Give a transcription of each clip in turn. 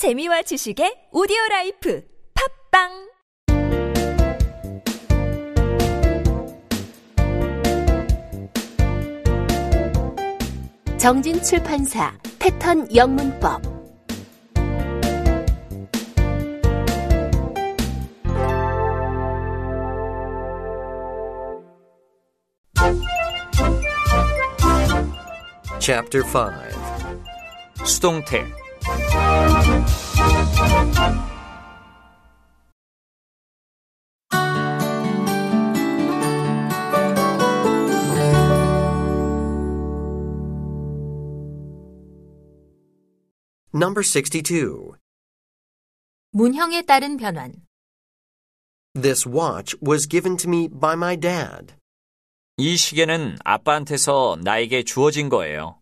재미와 지식의 오디오 라이프 팝빵! 정진 출판사 패턴 영문법. Chapter 5 수동태 Number 62. 문형에 따른 변환 This watch was given to me by my dad. 이 시계는 아빠한테서 나에게 주어진 거예요.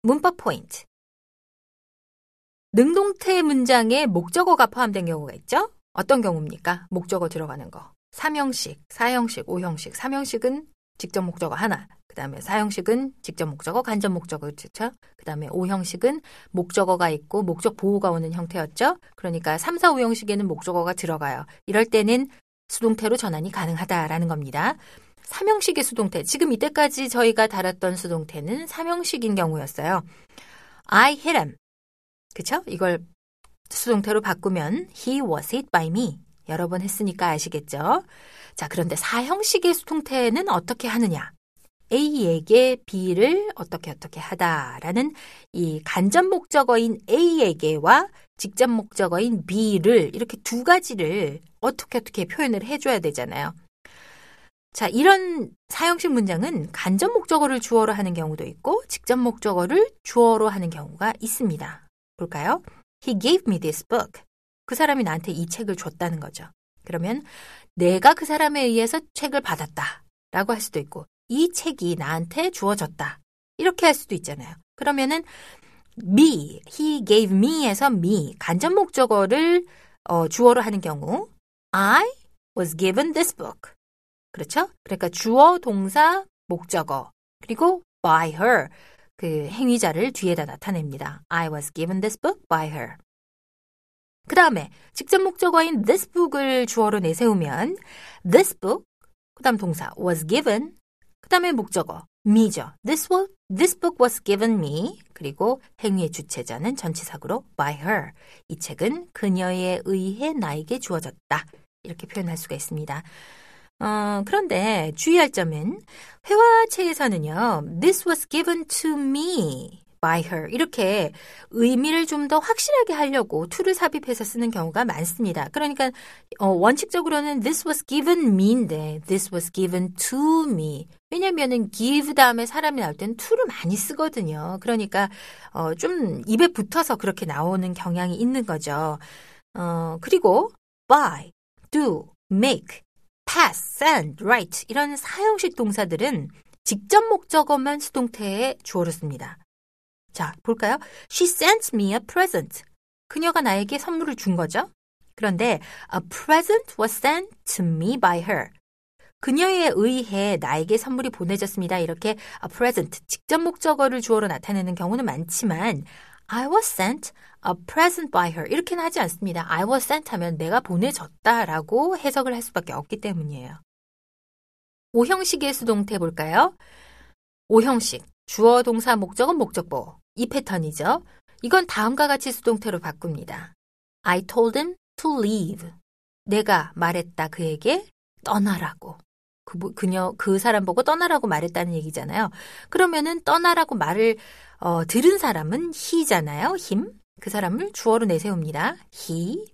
문법 포인트 능동태 문장에 목적어가 포함된 경우가 있죠? 어떤 경우입니까? 목적어 들어가는 거. 3형식, 4형식, 5형식. 3형식은 직접 목적어 하나. 그 다음에 4형식은 직접 목적어, 간접 목적어, 그렇죠? 그 다음에 5형식은 목적어가 있고 목적 보호가 오는 형태였죠? 그러니까 3, 4, 5형식에는 목적어가 들어가요. 이럴 때는 수동태로 전환이 가능하다라는 겁니다. 3형식의 수동태. 지금 이때까지 저희가 다뤘던 수동태는 3형식인 경우였어요. I hit him. 그쵸? 이걸 수동태로 바꾸면 he was hit by me. 여러 번 했으니까 아시겠죠? 자, 그런데 4형식의 수동태는 어떻게 하느냐? A에게 B를 어떻게 어떻게 하다라는 이 간접 목적어인 A에게와 직접 목적어인 B를 이렇게 두 가지를 어떻게 어떻게 표현을 해줘야 되잖아요. 자, 이런 사형식 문장은 간접 목적어를 주어로 하는 경우도 있고 직접 목적어를 주어로 하는 경우가 있습니다. 볼까요? He gave me this book. 그 사람이 나한테 이 책을 줬다는 거죠. 그러면 내가 그 사람에 의해서 책을 받았다. 라고 할 수도 있고 이 책이 나한테 주어졌다. 이렇게 할 수도 있잖아요. 그러면은 me, he gave me에서 me, 간접 목적어를 어, 주어로 하는 경우 I was given this book. 그렇죠? 그러니까 주어, 동사, 목적어 그리고 by her 그 행위자를 뒤에다 나타냅니다. I was given this book by her. 그 다음에 직접 목적어인 this book을 주어로 내세우면 this book 그 다음 동사 was given 그 다음에 목적어 me죠. This, was, this book was given me 그리고 행위의 주체자는 전치사구로 by her. 이 책은 그녀에 의해 나에게 주어졌다. 이렇게 표현할 수가 있습니다. 어, 그런데 주의할 점은 회화체에서는요, this was given to me by her 이렇게 의미를 좀 더 확실하게 하려고 to를 삽입해서 쓰는 경우가 많습니다. 그러니까 어, 원칙적으로는 this was given me인데 this was given to me 왜냐면은 give 다음에 사람이 나올 때는 to를 많이 쓰거든요. 그러니까 어, 좀 입에 붙어서 그렇게 나오는 경향이 있는 거죠. 어, 그리고 by, do, make pass, send, write 이런 사형식 동사들은 직접 목적어만 수동태에 주어로 씁니다. 자, 볼까요? She sent me a present. 그녀가 나에게 선물을 준 거죠. 그런데 a present was sent to me by her. 그녀에 의해 나에게 선물이 보내졌습니다. 이렇게 a present, 직접 목적어를 주어로 나타내는 경우는 많지만 I was sent a present by her. 이렇게는 하지 않습니다. I was sent 하면 내가 보내졌다라고 해석을 할 수밖에 없기 때문이에요. 5형식의 수동태 볼까요? 5형식. 주어, 동사, 목적은 목적보. 이 패턴이죠. 이건 다음과 같이 수동태로 바꿉니다. I told him to leave. 내가 말했다 그에게 떠나라고. 그, 그녀, 그 사람 보고 떠나라고 말했다는 얘기잖아요. 그러면은 떠나라고 말을, 어, 들은 사람은 he잖아요. him. 그 사람을 주어로 내세웁니다. he.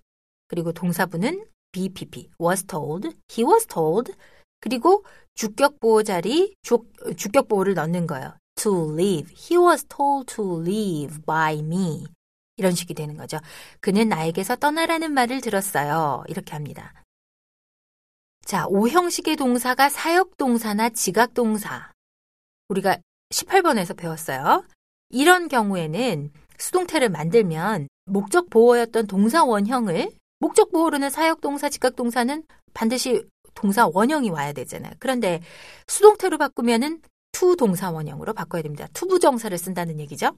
그리고 동사부는 BPP. was told. he was told. 그리고 주격 보호 자리, 주, 주격 보호를 넣는 거예요. to leave. He was told to leave by me. 이런 식이 되는 거죠. 그는 나에게서 떠나라는 말을 들었어요. 이렇게 합니다. 자, 5형식의 동사가 사역동사나 지각동사. 우리가 18번에서 배웠어요. 이런 경우에는 수동태를 만들면 목적 보호였던 동사 원형을 목적 보호로는 사역동사, 지각동사는 반드시 동사 원형이 와야 되잖아요. 그런데 수동태로 바꾸면은 to 동사 원형으로 바꿔야 됩니다. to부정사를 쓴다는 얘기죠.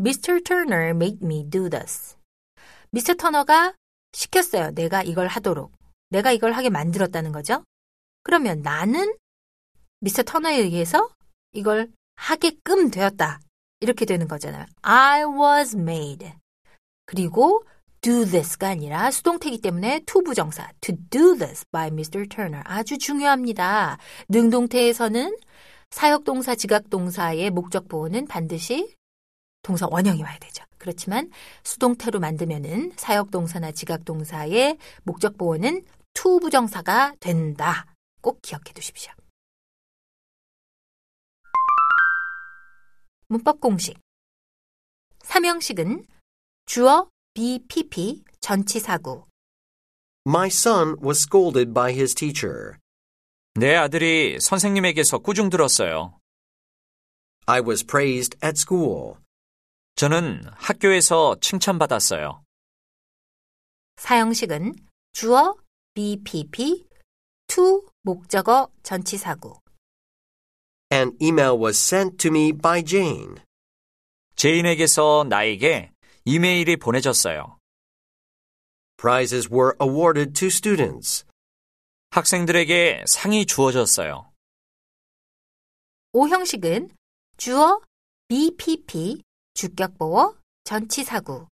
Mr. Turner made me do this. 미스터 터너가 시켰어요. 내가 이걸 하도록. 내가 이걸 하게 만들었다는 거죠. 그러면 나는 미스터 터너에 의해서 이걸 하게끔 되었다. 이렇게 되는 거잖아요. I was made. 그리고 do this가 아니라 수동태이기 때문에 to 부정사 to do this by Mr. Turner 아주 중요합니다. 능동태에서는 사역동사, 지각동사의 목적 보호는 반드시 동사 원형이 와야 되죠. 그렇지만 수동태로 만들면은 사역동사나 지각동사의 목적 보호는 to 부정사가 된다. 꼭 기억해 두십시오. 문법 공식. 삼형식은 주어 BPP 전치사구. My son was scolded by his teacher. 내 아들이 선생님에게서 꾸중 들었어요. I was praised at school. 저는 학교에서 칭찬받았어요. 사형식은 주어 BPP to 목적어 전치사구. An email was sent to me by Jane. 제인에게서 나에게 이메일이 보내졌어요. Prizes were awarded to students. 학생들에게 상이 주어졌어요. 오형식은 주어 BPP 주격보어 전치사구.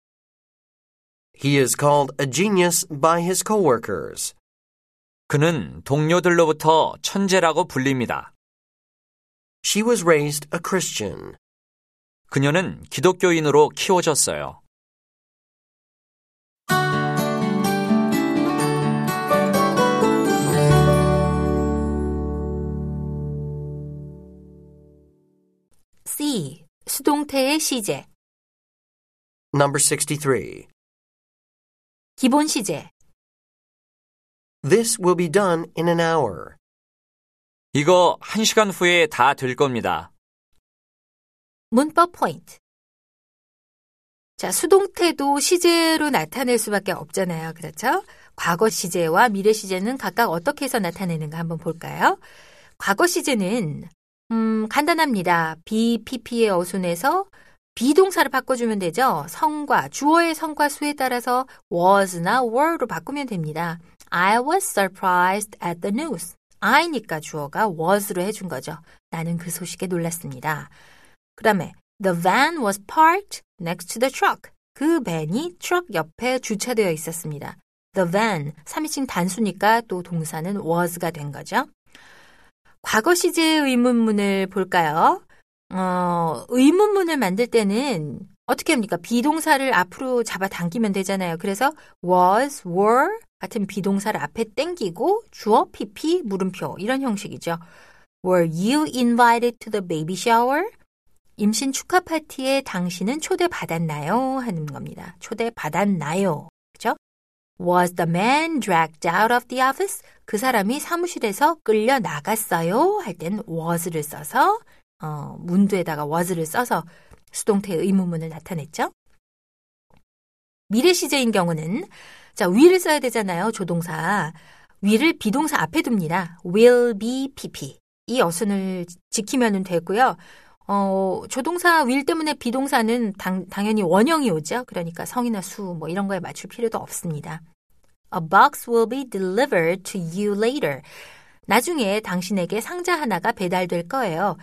He is called a genius by his coworkers. 그는 동료들로부터 천재라고 불립니다. She was raised a Christian. 그녀는 기독교인으로 키워졌어요. C. 수동태의 시제. Number 63. 기본 시제. This will be done in an hour. 이거 한 시간 후에 다 될 겁니다. 문법 포인트. 자, 수동태도 시제로 나타낼 수밖에 없잖아요. 그렇죠? 과거 시제와 미래 시제는 각각 어떻게 해서 나타내는가 한번 볼까요? 과거 시제는 음, 간단합니다. BPP의 어순에서 비동사를 바꿔주면 되죠. 성과, 주어의 성과 수에 따라서 was나 were로 바꾸면 됩니다. I was surprised at the news. I니까 주어가 was로 해준 거죠. 나는 그 소식에 놀랐습니다. 그 다음에 The van was parked next to the truck. 그 밴이 트럭 옆에 주차되어 있었습니다. The van, 3인칭 단수니까 또 동사는 was가 된 거죠. 과거 시제 의문문을 볼까요? 어, 의문문을 만들 때는 어떻게 합니까? 비동사를 앞으로 잡아당기면 되잖아요. 그래서 was, were 같은 비동사를 앞에 땡기고 주어, pp, 물음표 이런 형식이죠. Were you invited to the baby shower? 임신 축하 파티에 당신은 초대받았나요? 하는 겁니다. 초대받았나요? 그죠? Was the man dragged out of the office? 그 사람이 사무실에서 끌려 나갔어요? 할 땐 was를 써서 어, 문두에다가 was를 써서 수동태 의문문을 나타냈죠. 미래 시제인 경우는 자, will을 써야 되잖아요. 조동사. will을 비동사 앞에 둡니다. will be pp. 이 어순을 지키면 되고요. 어, 조동사 will 때문에 비동사는 당, 당연히 원형이 오죠. 그러니까 성이나 수 뭐 이런 거에 맞출 필요도 없습니다. A box will be delivered to you later. 나중에 당신에게 상자 하나가 배달될 거예요.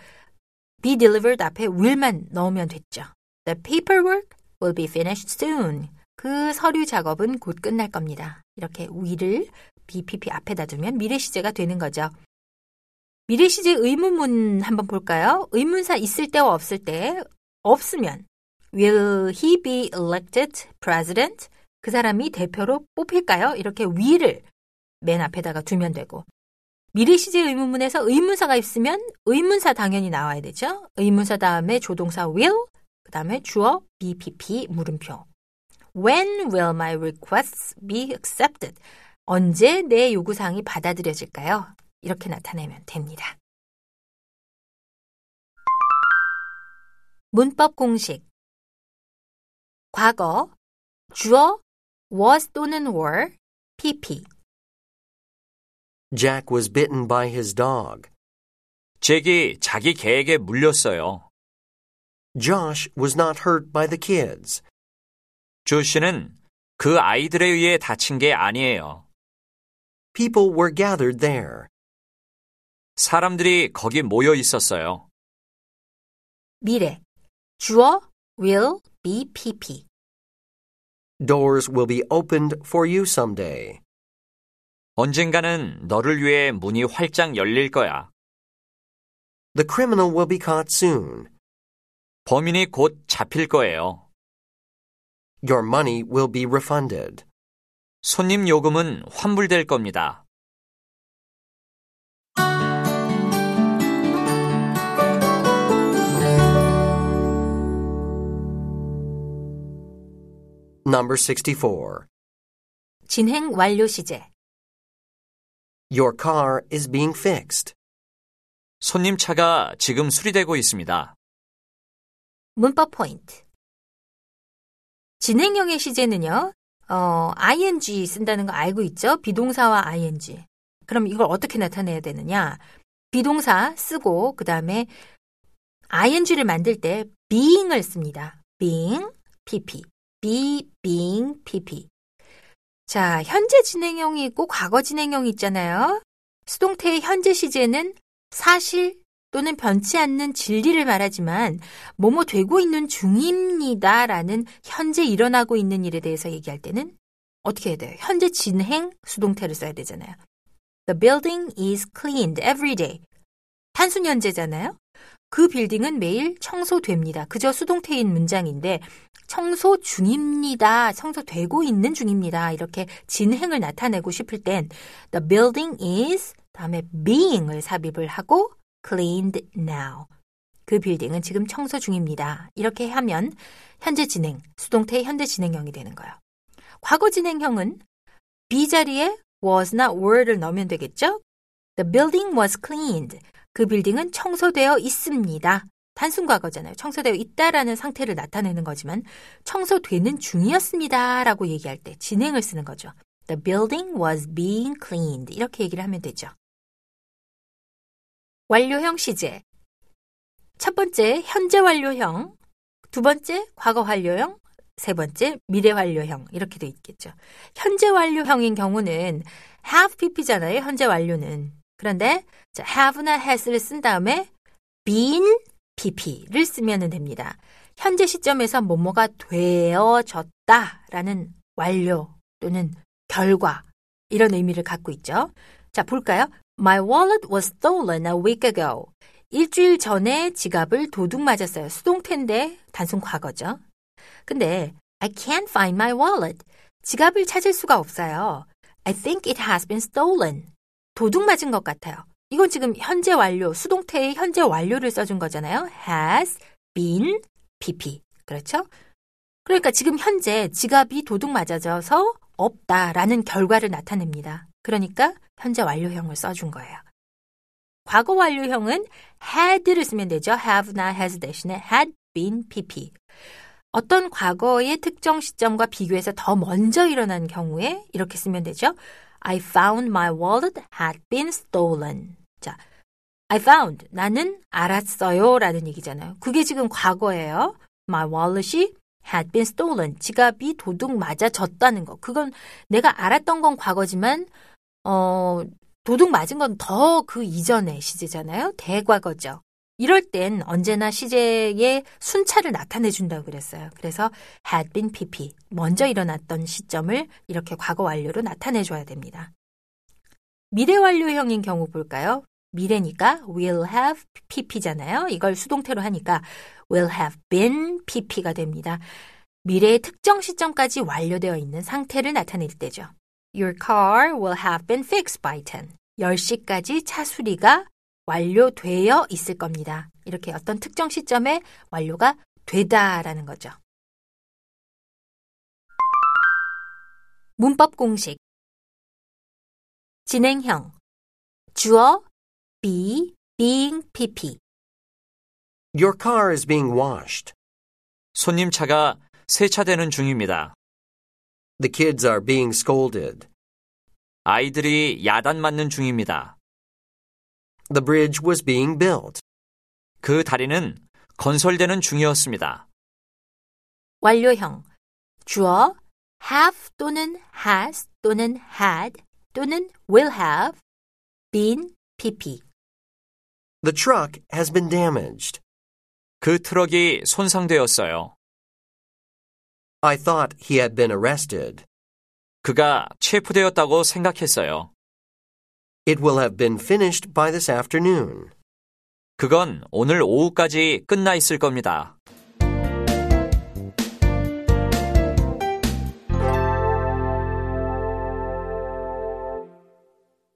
Be delivered 앞에 will만 넣으면 됐죠. The paperwork will be finished soon. 그 서류 작업은 곧 끝날 겁니다. 이렇게 will을 BPP 앞에다 두면 미래 시제가 되는 거죠. 미래 시제 의문문 한번 볼까요? 의문사 있을 때와 없을 때 없으면 will he be elected president? 그 사람이 대표로 뽑힐까요? 이렇게 will을 맨 앞에다가 두면 되고 미래 시제 의문문에서 의문사가 있으면 의문사 당연히 나와야 되죠. 의문사 다음에 조동사 will, 그 다음에 주어 BPP 물음표. When will my requests be accepted? 언제 내 요구사항이 받아들여질까요? 이렇게 나타내면 됩니다. 문법 공식. 과거, 주어 was 또는 were, pp. Jack was bitten by his dog. 잭이 자기 개에게 물렸어요. Josh was not hurt by the kids. 조시는 그 아이들에 의해 다친 게 아니에요. People were gathered there. 사람들이 거기 모여 있었어요. 미래. 주어 will be pp. Doors will be opened for you someday. 언젠가는 너를 위해 문이 활짝 열릴 거야. The criminal will be caught soon. 범인이 곧 잡힐 거예요. Your money will be refunded. 손님 요금은 환불될 겁니다. Number 64. 진행 완료 시제. Your car is being fixed. 손님 차가 지금 수리되고 있습니다. 문법 포인트. 진행형의 시제는요, 어, ing 쓴다는 거 알고 있죠? 비동사와 ing. 그럼 이걸 어떻게 나타내야 되느냐? 비동사 쓰고, 그 다음에 ing를 만들 때 being을 씁니다. being, pp. be, being, pp. 자, 현재 진행형이 있고 과거 진행형이 있잖아요. 수동태의 현재 시제는 사실 또는 변치 않는 진리를 말하지만 뭐뭐 되고 있는 중입니다라는 현재 일어나고 있는 일에 대해서 얘기할 때는 어떻게 해야 돼요? 현재 진행 수동태를 써야 되잖아요. The building is cleaned every day. 단순 현재잖아요. 그 빌딩은 매일 청소됩니다. 그저 수동태인 문장인데 청소 중입니다. 청소되고 있는 중입니다. 이렇게 진행을 나타내고 싶을 땐 the building is 다음에 being을 삽입을 하고 cleaned now. 그 빌딩은 지금 청소 중입니다. 이렇게 하면 현재 진행, 수동태의 현재 진행형이 되는 거예요. 과거 진행형은 be 자리에 was나 were를 넣으면 되겠죠? The building was cleaned. 그 빌딩은 청소되어 있습니다. 단순 과거잖아요. 청소되어 있다라는 상태를 나타내는 거지만 청소되는 중이었습니다. 라고 얘기할 때 진행을 쓰는 거죠. The building was being cleaned. 이렇게 얘기를 하면 되죠. 완료형 시제. 첫 번째, 현재 완료형. 두 번째, 과거 완료형. 세 번째, 미래 완료형. 이렇게 돼 있겠죠. 현재 완료형인 경우는 have pp잖아요. 현재 완료는. 그런데 자, have나 has를 쓴 다음에 been pp를 쓰면 됩니다. 현재 시점에서 뭐뭐가 되어졌다라는 완료 또는 결과 이런 의미를 갖고 있죠. 자, 볼까요? My wallet was stolen a week ago. 일주일 전에 지갑을 도둑 맞았어요. 수동태인데 단순 과거죠. 근데 I can't find my wallet. 지갑을 찾을 수가 없어요. I think it has been stolen. 도둑 맞은 것 같아요. 이건 지금 현재 완료, 수동태의 현재 완료를 써준 거잖아요. has been pp. 그렇죠? 그러니까 지금 현재 지갑이 도둑 맞아져서 없다라는 결과를 나타냅니다. 그러니까 현재 완료형을 써준 거예요. 과거 완료형은 had를 쓰면 되죠. have나 has 대신에 had been pp. 어떤 과거의 특정 시점과 비교해서 더 먼저 일어난 경우에 이렇게 쓰면 되죠. I found my wallet had been stolen. 자, I found. 나는 알았어요. 라는 얘기잖아요. 그게 지금 과거예요. My wallet이 had been stolen. 지갑이 도둑 맞아졌다는 거. 그건 내가 알았던 건 과거지만, 어, 도둑 맞은 건 더 그 이전의 시제잖아요. 대과거죠. 이럴 땐 언제나 시제의 순차를 나타내 준다고 그랬어요. 그래서 had been pp. 먼저 일어났던 시점을 이렇게 과거 완료로 나타내 줘야 됩니다. 미래 완료형인 경우 볼까요? 미래니까 will have pp잖아요. 이걸 수동태로 하니까 will have been pp가 됩니다. 미래의 특정 시점까지 완료되어 있는 상태를 나타낼 때죠. Your car will have been fixed by 10. 10시까지 차 수리가 완료되어 있을 겁니다. 이렇게 어떤 특정 시점에 완료가 되다라는 거죠. 문법 공식 진행형 주어 be, being, pp Your car is being washed. 손님 차가 세차되는 중입니다. The kids are being scolded. 아이들이 야단 맞는 중입니다. The bridge was being built. 그 다리는 건설되는 중이었습니다. 완료형. 주어 have 또는 has 또는 had 또는 will have been pp. The truck has been damaged. 그 트럭이 손상되었어요. I thought he had been arrested. 그가 체포되었다고 생각했어요. It will have been finished by this afternoon. 그건 오늘 오후까지 끝나 있을 겁니다.